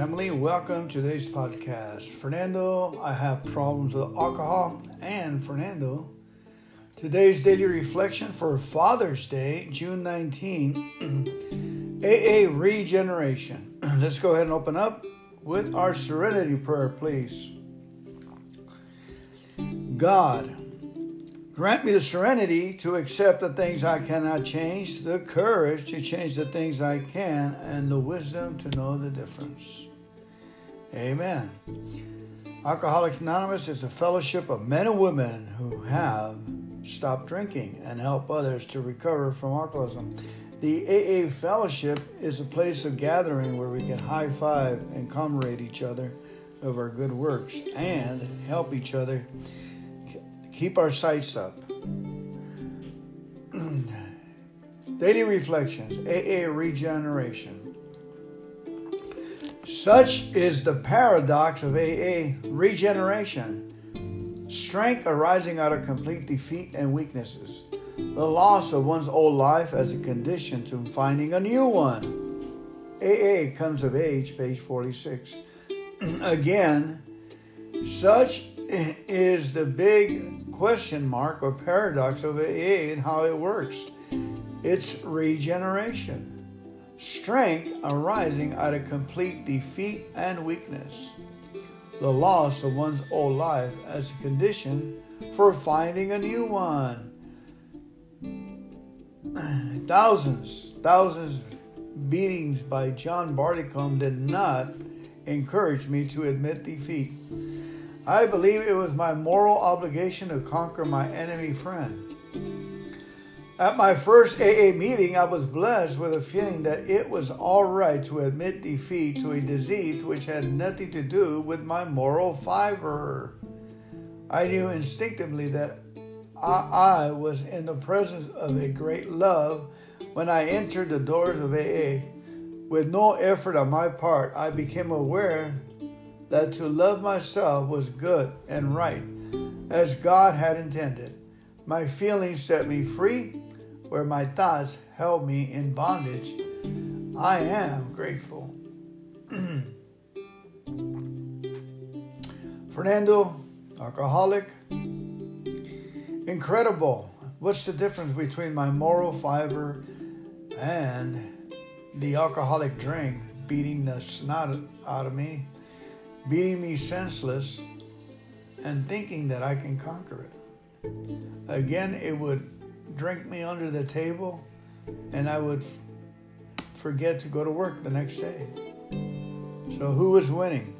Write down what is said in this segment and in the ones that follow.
family. Welcome to today's podcast. Fernando, I have problems with alcohol, and Fernando. Today's daily reflection for Father's Day, June 19, AA Regeneration. Let's go ahead and open up with our serenity prayer, please. God, grant me the serenity to accept the things I cannot change, the courage to change the things I can, and the wisdom to know the difference. Amen. Alcoholics Anonymous is a fellowship of men and women who have stopped drinking and help others to recover from alcoholism. The AA fellowship is a place of gathering where we can high five and comrade each other of our good works and help each other keep our sights up. Daily reflections, AA regeneration. Such is the paradox of AA regeneration strength arising out of complete defeat and weaknesses, the loss of one's old life as a condition to finding a new one. AA comes of age, page 46. Again, such is the big question mark or paradox of AA and how it works. It's regeneration strength arising out of complete defeat and weakness, the loss of one's old life as a condition for finding a new one. Thousands, thousands beatings by John Barleycorn did not encourage me to admit defeat. I believe it was my moral obligation to conquer my enemy friend. At my first AA meeting, I was blessed with a feeling that it was all right to admit defeat to a mm-hmm. disease which had nothing to do with my moral fiber. I knew instinctively that I, I was in the presence of a great love when I entered the doors of AA. With no effort on my part, I became aware that to love myself was good and right, as God had intended. My feelings set me free where my thoughts held me in bondage, I am grateful. Fernando, alcoholic, incredible. What's the difference between my moral fiber and the alcoholic drink beating the snot out of me, beating me senseless, and thinking that I can conquer it? Again, it would drink me under the table, and I would forget to go to work the next day. So, who was winning?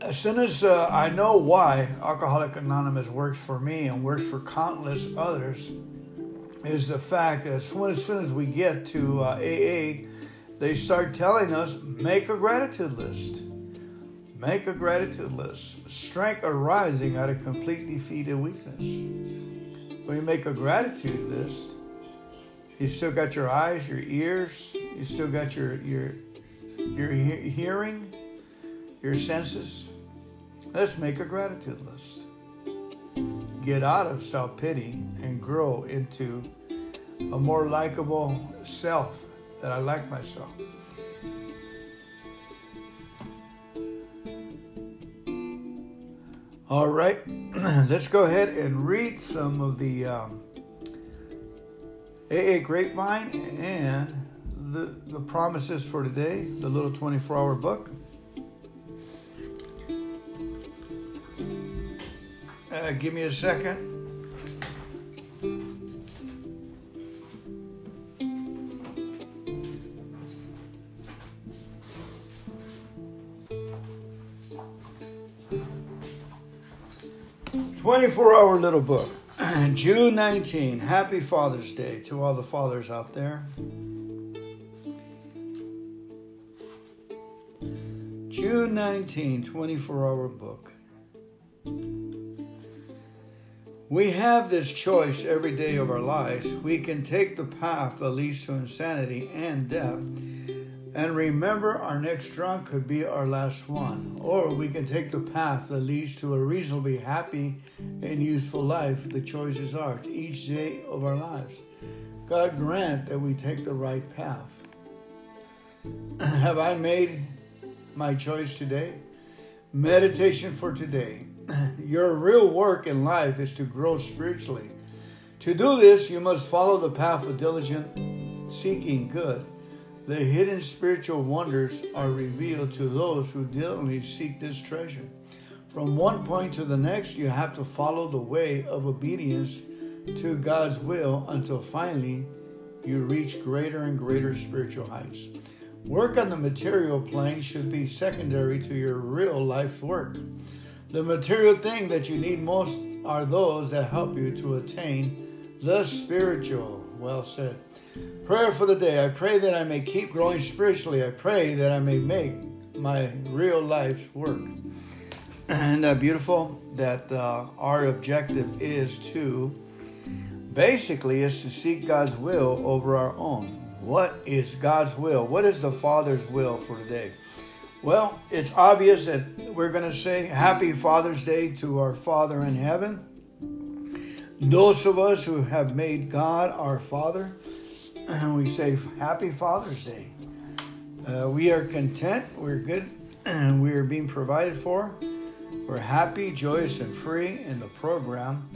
As soon as uh, I know why Alcoholic Anonymous works for me and works for countless others, is the fact that as soon as, soon as we get to uh, AA, they start telling us make a gratitude list Make a gratitude list. Strength arising out of complete defeat and weakness. When you make a gratitude list, you still got your eyes, your ears, you still got your your your he- hearing, your senses. Let's make a gratitude list. Get out of self pity and grow into a more likable self that I like myself. All right, let's go ahead and read some of the um, AA Grapevine and the, the promises for today, the little 24 hour book. Uh, give me a second. 24 hour little book. June 19. Happy Father's Day to all the fathers out there. June 19, 24 hour book. We have this choice every day of our lives. We can take the path that leads to insanity and death and remember, our next drunk could be our last one. Or we can take the path that leads to a reasonably happy and useful life. The choices are each day of our lives. God grant that we take the right path. Have I made my choice today? Meditation for today. Your real work in life is to grow spiritually. To do this, you must follow the path of diligent seeking good. The hidden spiritual wonders are revealed to those who diligently seek this treasure. From one point to the next, you have to follow the way of obedience to God's will until finally you reach greater and greater spiritual heights. Work on the material plane should be secondary to your real life work. The material thing that you need most are those that help you to attain the spiritual. Well said. Prayer for the day. I pray that I may keep growing spiritually. I pray that I may make my real life's work. And that beautiful that uh, our objective is to basically is to seek God's will over our own. What is God's will? What is the Father's will for today? Well, it's obvious that we're going to say Happy Father's Day to our Father in heaven. Those of us who have made God our Father, we say Happy Father's Day. Uh, we are content, we're good, and we are being provided for. We're happy, joyous, and free in the program,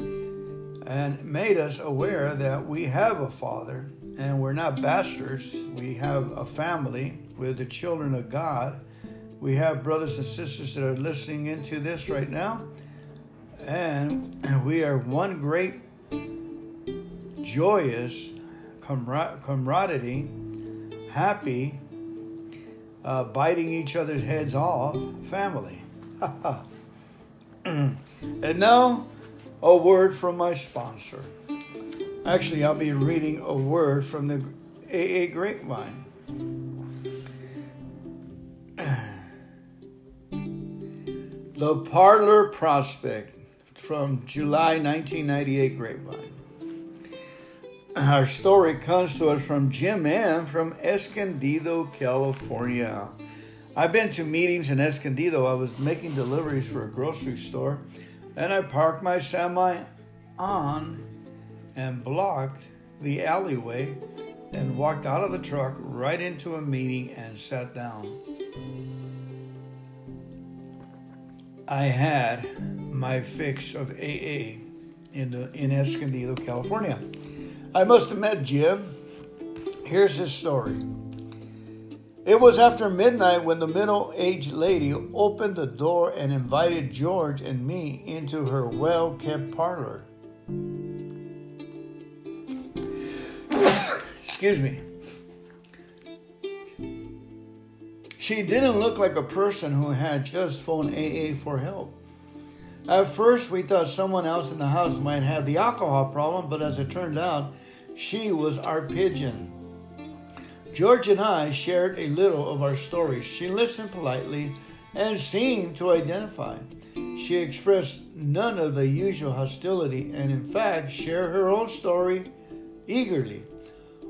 and made us aware that we have a Father and we're not bastards. We have a family. We're the children of God. We have brothers and sisters that are listening into this right now. And we are one great, joyous, camaraderie, happy, uh, biting each other's heads off family. and now, a word from my sponsor. Actually, I'll be reading a word from the AA Grapevine. the Parlor Prospect from July 1998 Grapevine. Our story comes to us from Jim M. from Escondido, California. I've been to meetings in Escondido. I was making deliveries for a grocery store, and I parked my semi on and blocked the alleyway and walked out of the truck right into a meeting and sat down. I had my fix of AA in, the, in Escondido, California. I must have met Jim. Here's his story. It was after midnight when the middle aged lady opened the door and invited George and me into her well kept parlor. Excuse me. She didn't look like a person who had just phoned AA for help. At first, we thought someone else in the house might have the alcohol problem, but as it turned out, she was our pigeon. George and I shared a little of our stories. She listened politely and seemed to identify. She expressed none of the usual hostility and, in fact, shared her own story eagerly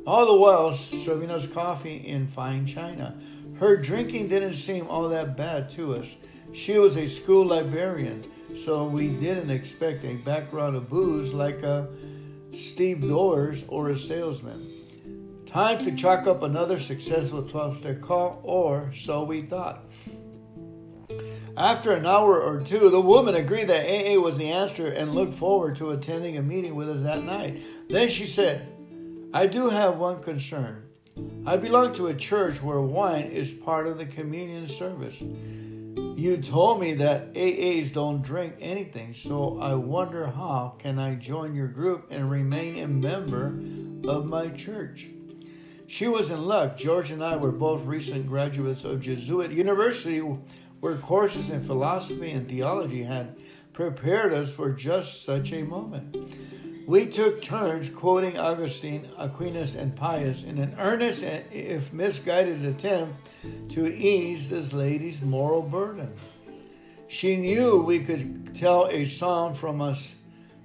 all the while serving us coffee in fine china. Her drinking didn't seem all that bad to us. She was a school librarian, so we didn't expect a background of booze like a stevedore or a salesman. Time to chalk up another successful 12 step call, or so we thought. After an hour or two, the woman agreed that AA was the answer and looked forward to attending a meeting with us that night. Then she said, I do have one concern. I belong to a church where wine is part of the communion service. You told me that AAs don't drink anything, so I wonder how can I join your group and remain a member of my church? She was in luck. George and I were both recent graduates of Jesuit University, where courses in philosophy and theology had prepared us for just such a moment. We took turns quoting Augustine, Aquinas, and Pius in an earnest, if misguided, attempt to ease this lady's moral burden. She knew we could tell a song from a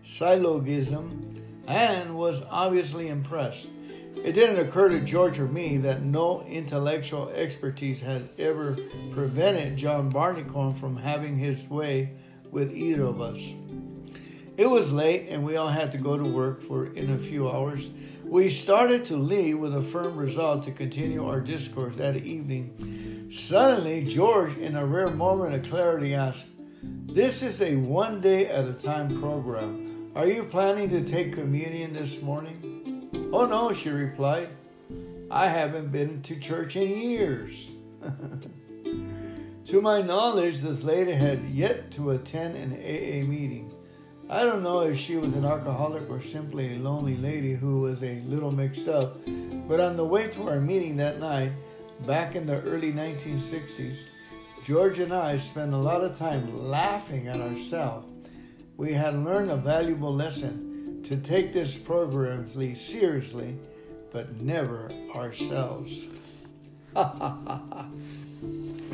syllogism and was obviously impressed. It didn't occur to George or me that no intellectual expertise had ever prevented John Barleycorn from having his way with either of us. It was late and we all had to go to work for in a few hours. We started to leave with a firm resolve to continue our discourse that evening. Suddenly, George, in a rare moment of clarity, asked, This is a one day at a time program. Are you planning to take communion this morning? Oh, no, she replied. I haven't been to church in years. to my knowledge, this lady had yet to attend an AA meeting. I don't know if she was an alcoholic or simply a lonely lady who was a little mixed up, but on the way to our meeting that night, back in the early 1960s, George and I spent a lot of time laughing at ourselves. We had learned a valuable lesson to take this program seriously, but never ourselves.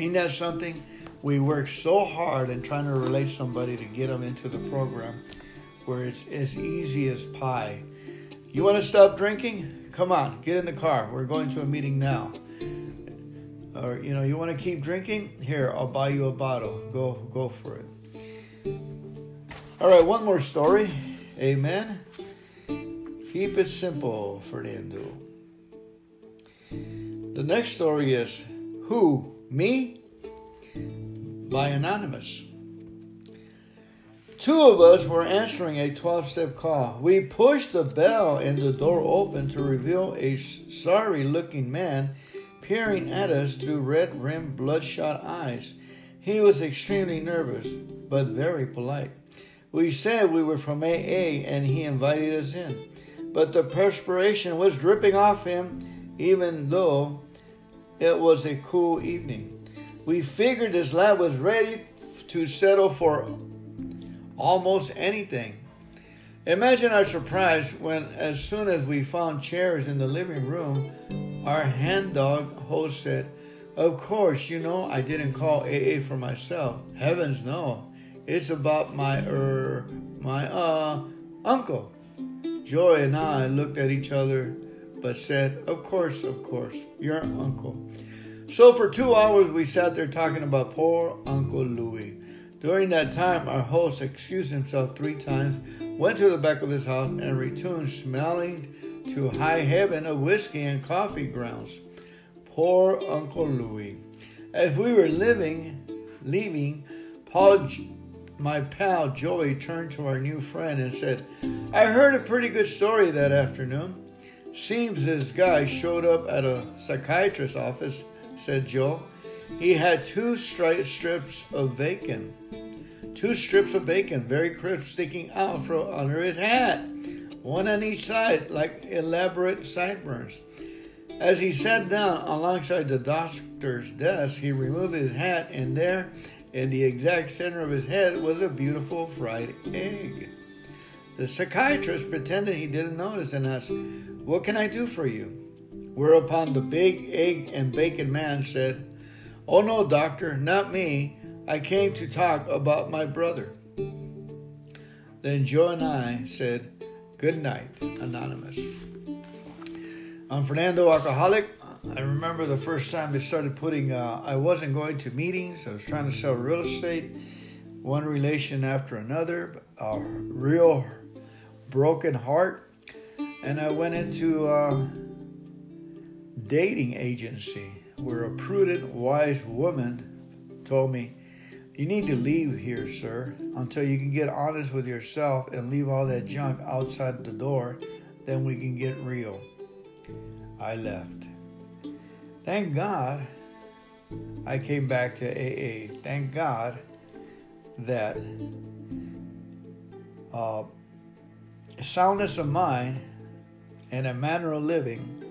Ain't that something? We work so hard in trying to relate somebody to get them into the program where it's as easy as pie. You want to stop drinking? Come on, get in the car. We're going to a meeting now. Or you know, you want to keep drinking? Here, I'll buy you a bottle. Go go for it. All right, one more story. Amen. Keep it simple, Fernando. The next story is who? Me? By Anonymous. Two of us were answering a 12 step call. We pushed the bell and the door opened to reveal a sorry looking man peering at us through red rimmed, bloodshot eyes. He was extremely nervous, but very polite. We said we were from AA and he invited us in, but the perspiration was dripping off him, even though it was a cool evening we figured this lad was ready to settle for almost anything. Imagine our surprise when, as soon as we found chairs in the living room, our hand dog host said, Of course, you know I didn't call AA for myself. Heavens no. It's about my er my uh uncle. Joy and I looked at each other but said, Of course, of course, your uncle. So for two hours, we sat there talking about poor Uncle Louis. During that time, our host excused himself three times, went to the back of his house, and returned smelling to high heaven of whiskey and coffee grounds. Poor Uncle Louis. As we were living, leaving, Paul, my pal Joey, turned to our new friend and said, I heard a pretty good story that afternoon. Seems this guy showed up at a psychiatrist's office said Joe. He had two stri- strips of bacon. Two strips of bacon, very crisp, sticking out from under his hat, one on each side, like elaborate sideburns. As he sat down alongside the doctor's desk, he removed his hat, and there, in the exact center of his head, was a beautiful fried egg. The psychiatrist pretended he didn't notice and asked, What can I do for you? Whereupon the big egg and bacon man said, Oh no, doctor, not me. I came to talk about my brother. Then Joe and I said, Good night, Anonymous. I'm Fernando Alcoholic. I remember the first time I started putting, uh, I wasn't going to meetings. I was trying to sell real estate, one relation after another, a real broken heart. And I went into uh, dating agency where a prudent, wise woman told me, You need to leave here, sir, until you can get honest with yourself and leave all that junk outside the door. Then we can get real. I left. Thank God I came back to AA. Thank God that uh, soundness of mind and a manner of living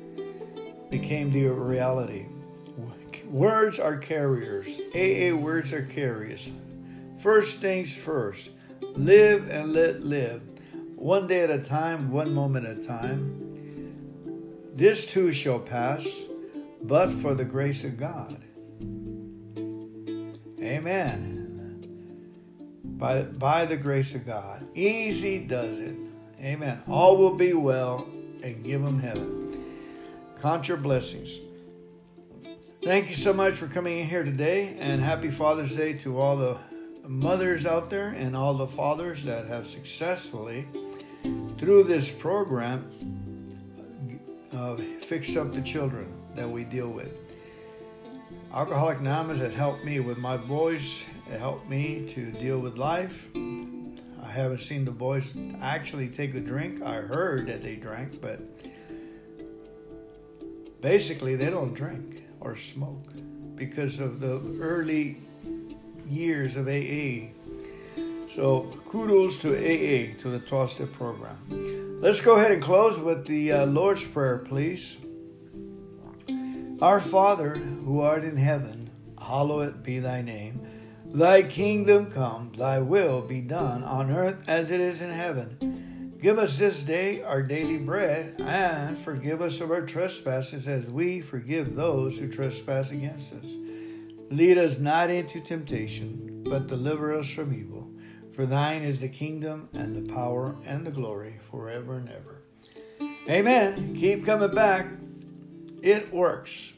became the reality. Words are carriers. AA words are carriers. First things first. Live and let live. One day at a time, one moment at a time. This too shall pass, but for the grace of God. Amen. By, by the grace of God. Easy does it. Amen. All will be well and give them heaven. Count your blessings. Thank you so much for coming in here today, and happy Father's Day to all the mothers out there and all the fathers that have successfully, through this program, uh, fix up the children that we deal with. Alcoholic Anonymous has helped me with my boys. It helped me to deal with life. I haven't seen the boys actually take a drink. I heard that they drank, but basically they don't drink or smoke because of the early years of AA. So kudos to AA, to the 12 step program. Let's go ahead and close with the uh, Lord's Prayer, please. Our Father, who art in heaven, hallowed be thy name. Thy kingdom come, thy will be done on earth as it is in heaven. Give us this day our daily bread, and forgive us of our trespasses as we forgive those who trespass against us. Lead us not into temptation, but deliver us from evil. For thine is the kingdom, and the power, and the glory, forever and ever. Amen. Keep coming back. It works.